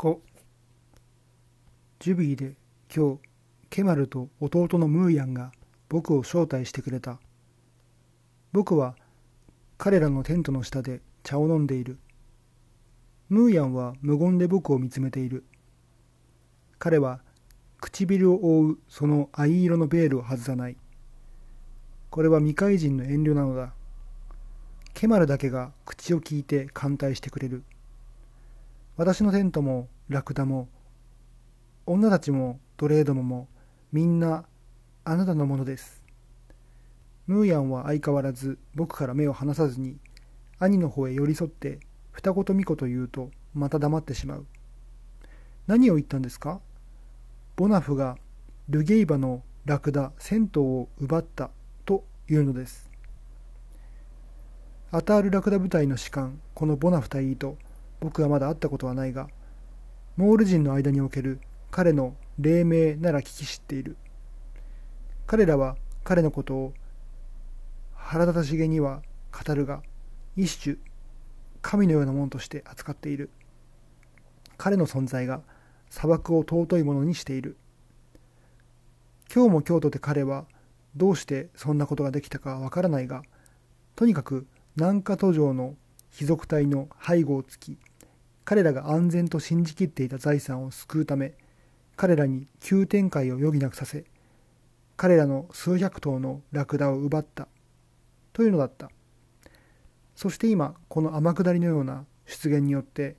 子。ジュビーで今日ケマルと弟のムーヤンが僕を招待してくれた。僕は彼らのテントの下で茶を飲んでいる。ムーヤンは無言で僕を見つめている。彼は唇を覆うその藍色のベールを外さない。これは未開人の遠慮なのだ。ケマルだけが口を聞いて歓待してくれる。私のテントもラクダも女たちも奴隷どももみんなあなたのものです。ムーヤンは相変わらず僕から目を離さずに兄の方へ寄り添って二言三言言うとまた黙ってしまう。何を言ったんですか？ボナフがルゲイバのラクダ銭湯を奪ったというのです。アタールラクダ部隊の士官このボナフ隊と僕はまだ会ったことはないがモール人の間における彼の黎明なら聞き知っている。彼らは彼のことを腹立たしげには語るが一種神のようなものとして扱っている。彼の存在が砂漠を尊いものにしている。今日も京都で彼はどうしてそんなことができたかわからないがとにかく南下途上の貴族隊の背後をつき彼らが安全と信じきっていた財産を救うため彼らに急展開を余儀なくさせ彼らの数百頭のラクダを奪ったというのだった。そして今この天下りのような出現によって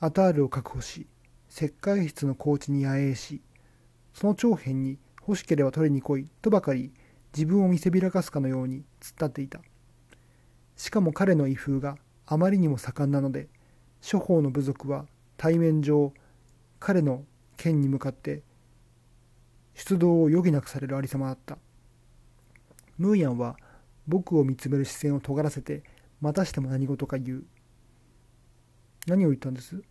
アタールを確保し石灰質の高地に野営しその長編に欲しければ取りに来いとばかり自分を見せびらかすかのように突っ立っていた。しかも彼の威風があまりにも盛んなので諸方の部族は対面上彼の剣に向かって出動を余儀なくされるありさまだった。ムーヤンは僕を見つめる視線を尖らせてまたしても何事か言う。何を言ったんです？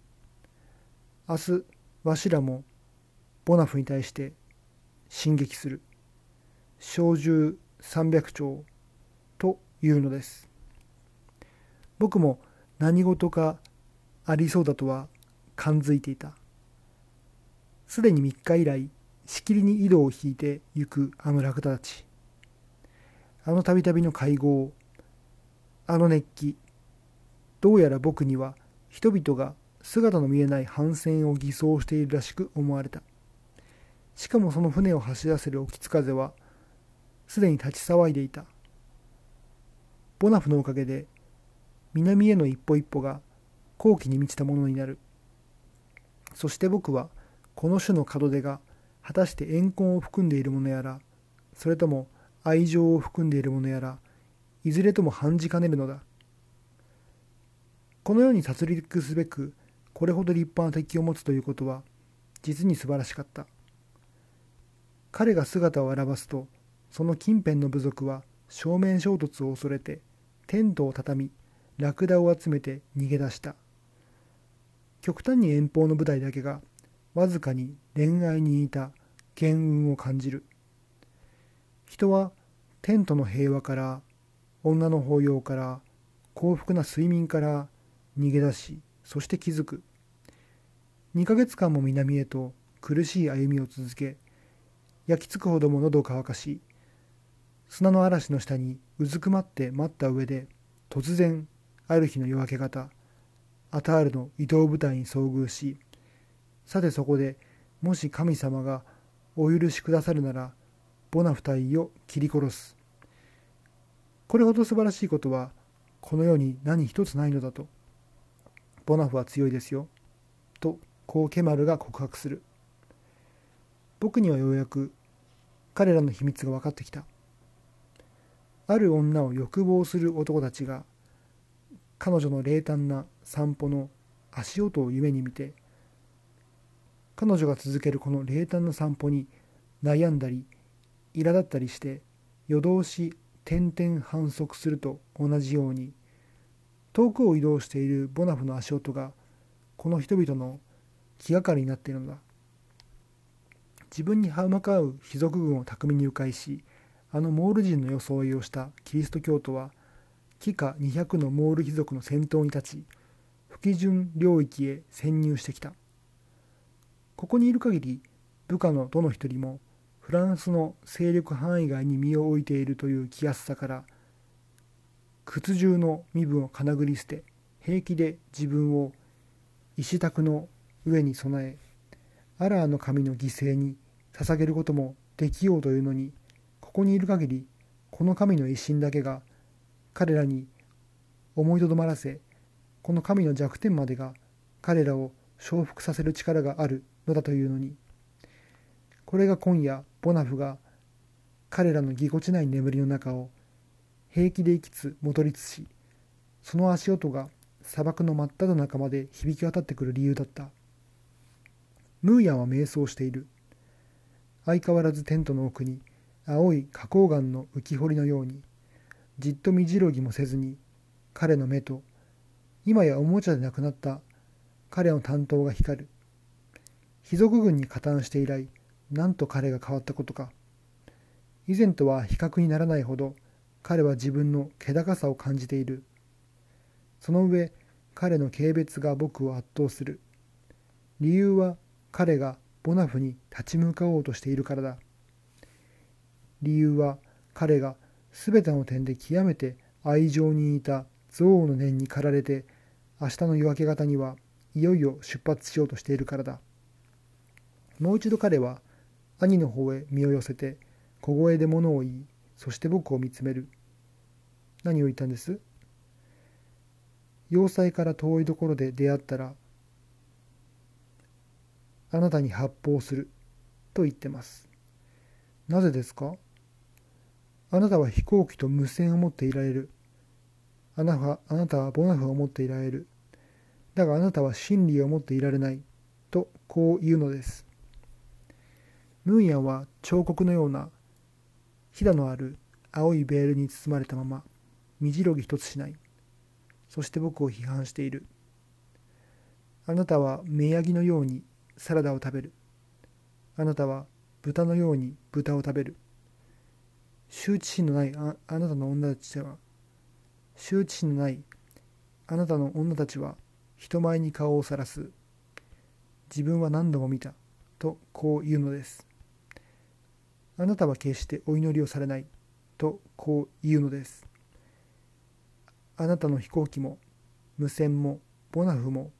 明日わしらもボナフに対して進撃する。小銃300丁というのです。僕も何事かありそうだとは感づいていた。すでに3日以来しきりに井戸を引いて行くあのラクダたち。あのたびたびの会合あの熱気どうやら僕には人々が姿の見えない帆船を偽装しているらしく思われた。しかもその船を走らせる沖津風はすでに立ち騒いでいた。ボナフのおかげで南への一歩一歩が好奇に満ちたものになる。そして僕はこの種の門出が果たして怨恨を含んでいるものやらそれとも愛情を含んでいるものやらいずれとも反じかねるのだ。このように殺戮すべくこれほど立派な敵を持つということは実に素晴らしかった。彼が姿を現すとその近辺の部族は正面衝突を恐れてテントを畳みラクダを集めて逃げ出した。極端に遠方の部隊だけがわずかに恋愛に似た剣運を感じる。人はテントの平和から女の抱擁から幸福な睡眠から逃げ出しそして気づく。2ヶ月間も南へと苦しい歩みを続け焼きつくほども喉を乾かし砂の嵐の下にうずくまって待った上で突然ある日の夜明け方アタールの移動部隊に遭遇しさてそこでもし神様がお許しくださるならボナフ隊を切り殺す。これほど素晴らしいことはこの世に何一つないのだと。ボナフは強いですよ。とこうケマルが告白する。僕にはようやく彼らの秘密が分かってきた。ある女を欲望する男たちが彼女の冷淡な散歩の足音を夢に見て彼女が続けるこの冷淡な散歩に悩んだり苛立ったりして夜通し点々反則すると同じように遠くを移動しているボナフの足音がこの人々の気がかりになっているのだ。自分に歯向かう貴族軍を巧みに迂回しあのモール人の装いをしたキリスト教徒は帰化200のモール貴族の先頭に立ち不基準領域へ潜入してきた。ここにいる限り部下のどの一人もフランスの勢力範囲外に身を置いているという気安さから屈辱の身分をかなぐり捨て平気で自分を石卓の上に備えアラーの神の犠牲に捧げることもできようというのにここにいる限りこの神の一心だけが彼らに思いとどまらせこの神の弱点までが彼らを承服させる力があるのだというのにこれが今夜ボナフが彼らのぎこちない眠りの中を平気で生きつ戻りつしその足音が砂漠の真っ只中まで響き渡ってくる理由だった。ムーヤンは瞑想している。相変わらずテントの奥に青い花崗岩の浮き彫りのようにじっと身じろぎもせずに彼の目と今やおもちゃでなくなった彼の担当が光る。貴族軍に加担して以来なんと彼が変わったことか。以前とは比較にならないほど彼は自分の気高さを感じている。その上彼の軽蔑が僕を圧倒する。理由は彼がボナフに立ち向かおうとしているからだ。理由は彼が全ての点で極めて愛情に似た憎悪の念に駆られて明日の夜明け方にはいよいよ出発しようとしているからだ。もう一度彼は兄の方へ身を寄せて小声で物を言いそして僕を見つめる。何を言ったんです？要塞から遠いところで出会ったらあなたに発砲すると言ってます。なぜですか？あなたは飛行機と無線を持っていられる。あなたあなたはボナフを持っていられる。だがあなたは真理を持っていられない。とこう言うのです。ムーヤンは彫刻のようなひだのある青いベールに包まれたまま身じろぎ一つしない。そして僕を批判している。あなたは目ヤギのようにサラダを食べる。あなたは豚のように豚を食べる。羞恥心のないあなたの女たちは羞恥心のないあなたの女たちは人前に顔をさらす。自分は何度も見たとこう言うのです。あなたは決してお祈りをされないとこう言うのです。あなたの飛行機も無線もボナフも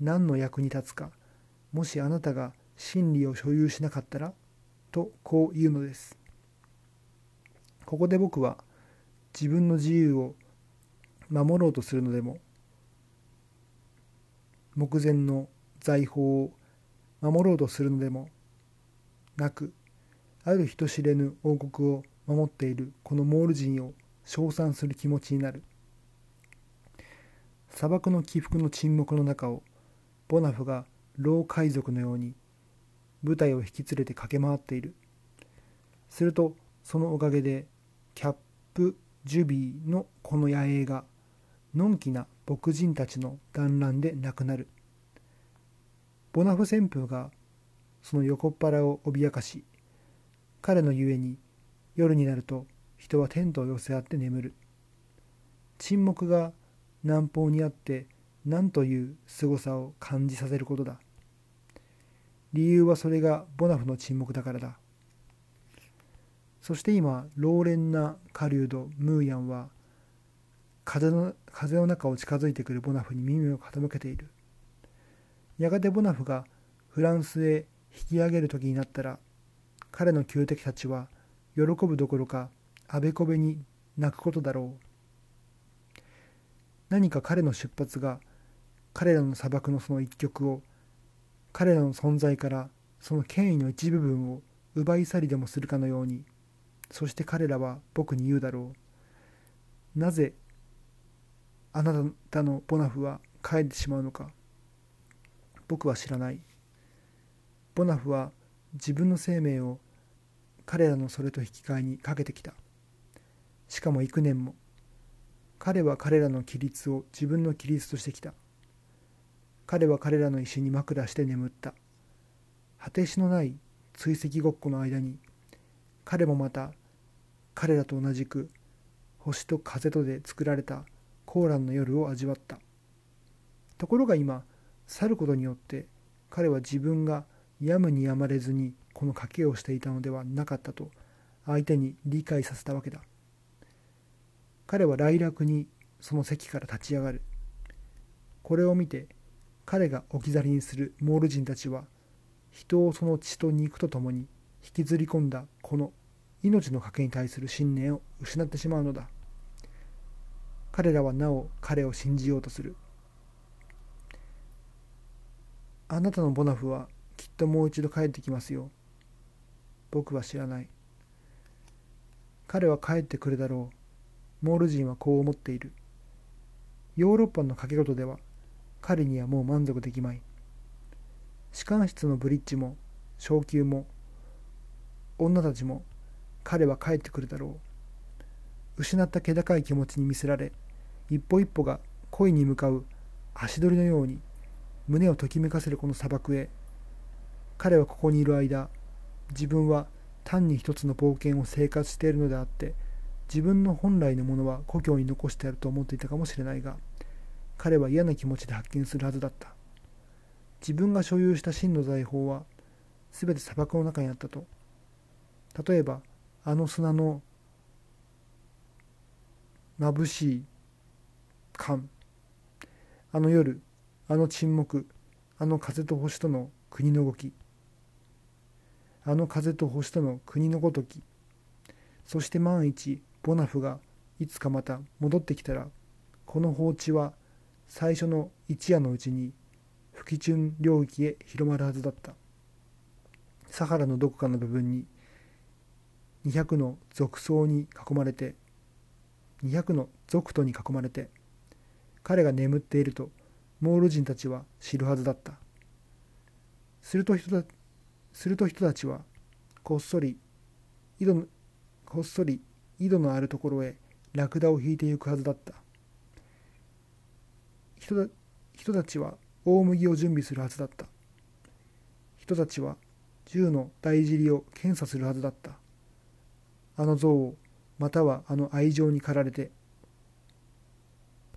何の役に立つかもしあなたが真理を所有しなかったらとこう言うのです。ここで僕は自分の自由を守ろうとするのでも目前の財宝を守ろうとするのでもなくある人知れぬ王国を守っているこのモール人を称賛する気持ちになる。砂漠の起伏の沈黙の中をボナフが老海賊のように部隊を引き連れて駆け回っている。するとそのおかげでキャップ・ジュビーのこの野営がのんきな牧人たちの団らんでなくなる。ボナフ旋風がその横っ腹を脅かし彼のゆえに夜になると人はテントを寄せ合って眠る。沈黙が南方にあって何という凄さを感じさせることだ。理由はそれがボナフの沈黙だからだ。そして今老練な狩人ムーヤンは風の風の中を近づいてくるボナフに耳を傾けている。やがてボナフがフランスへ引き上げる時になったら彼の旧敵たちは喜ぶどころかあべこべに泣くことだろう。何か彼の出発が彼らの砂漠のその一曲を彼らの存在からその権威の一部分を奪い去りでもするかのようにそして彼らは僕に言うだろう。なぜあなたのボナフは帰ってしまうのか。僕は知らない。ボナフは自分の生命を彼らのそれと引き換えにかけてきた。しかも幾年も。彼は彼らの規律を自分の規律としてきた。彼は彼らの石に枕して眠った。果てしのない追跡ごっこの間に彼もまた彼らと同じく星と風とで作られたコーランの夜を味わった。ところが今去ることによって彼は自分がやむにやまれずにこの賭けをしていたのではなかったと相手に理解させたわけだ。彼は来楽にその席から立ち上がる。これを見て彼が置き去りにするモール人たちは人をその血と肉とともに引きずり込んだこの命の賭けに対する信念を失ってしまうのだ。彼らはなお彼を信じようとする。あなたのボナフはきっともう一度帰ってきますよ。僕は知らない。彼は帰ってくるだろう。モール人はこう思っている。ヨーロッパの賭け事では彼にはもう満足できまい。士官室のブリッジも昇級も女たちも彼は帰ってくるだろう。失った気高い気持ちに見せられ一歩一歩が恋に向かう足取りのように胸をときめかせるこの砂漠へ。彼はここにいる間自分は単に一つの冒険を生活しているのであって自分の本来のものは故郷に残してあると思っていたかもしれないが彼は嫌な気持ちで発見するはずだった。自分が所有した真の財宝は全て砂漠の中にあったと例えばあの砂の眩しい感あの夜あの沈黙。あの風と星との国の動き。あの風と星との国のごとき。そして万一ボナフがいつかまた戻ってきたらこの放置は最初の一夜のうちに不吉順領域へ広まるはずだった。サハラのどこかの部分に200の族層に囲まれて200の族徒に囲まれて彼が眠っているとモール人たちは知るはずだった。すると人たすると人たちはこっそり井戸のこっそり井戸のあるところへラクダを引いてゆくはずだった。人人たちは大麦を準備するはずだった。人たちは銃の大尻を検査するはずだった。あの像をまたはあの愛情に駆られて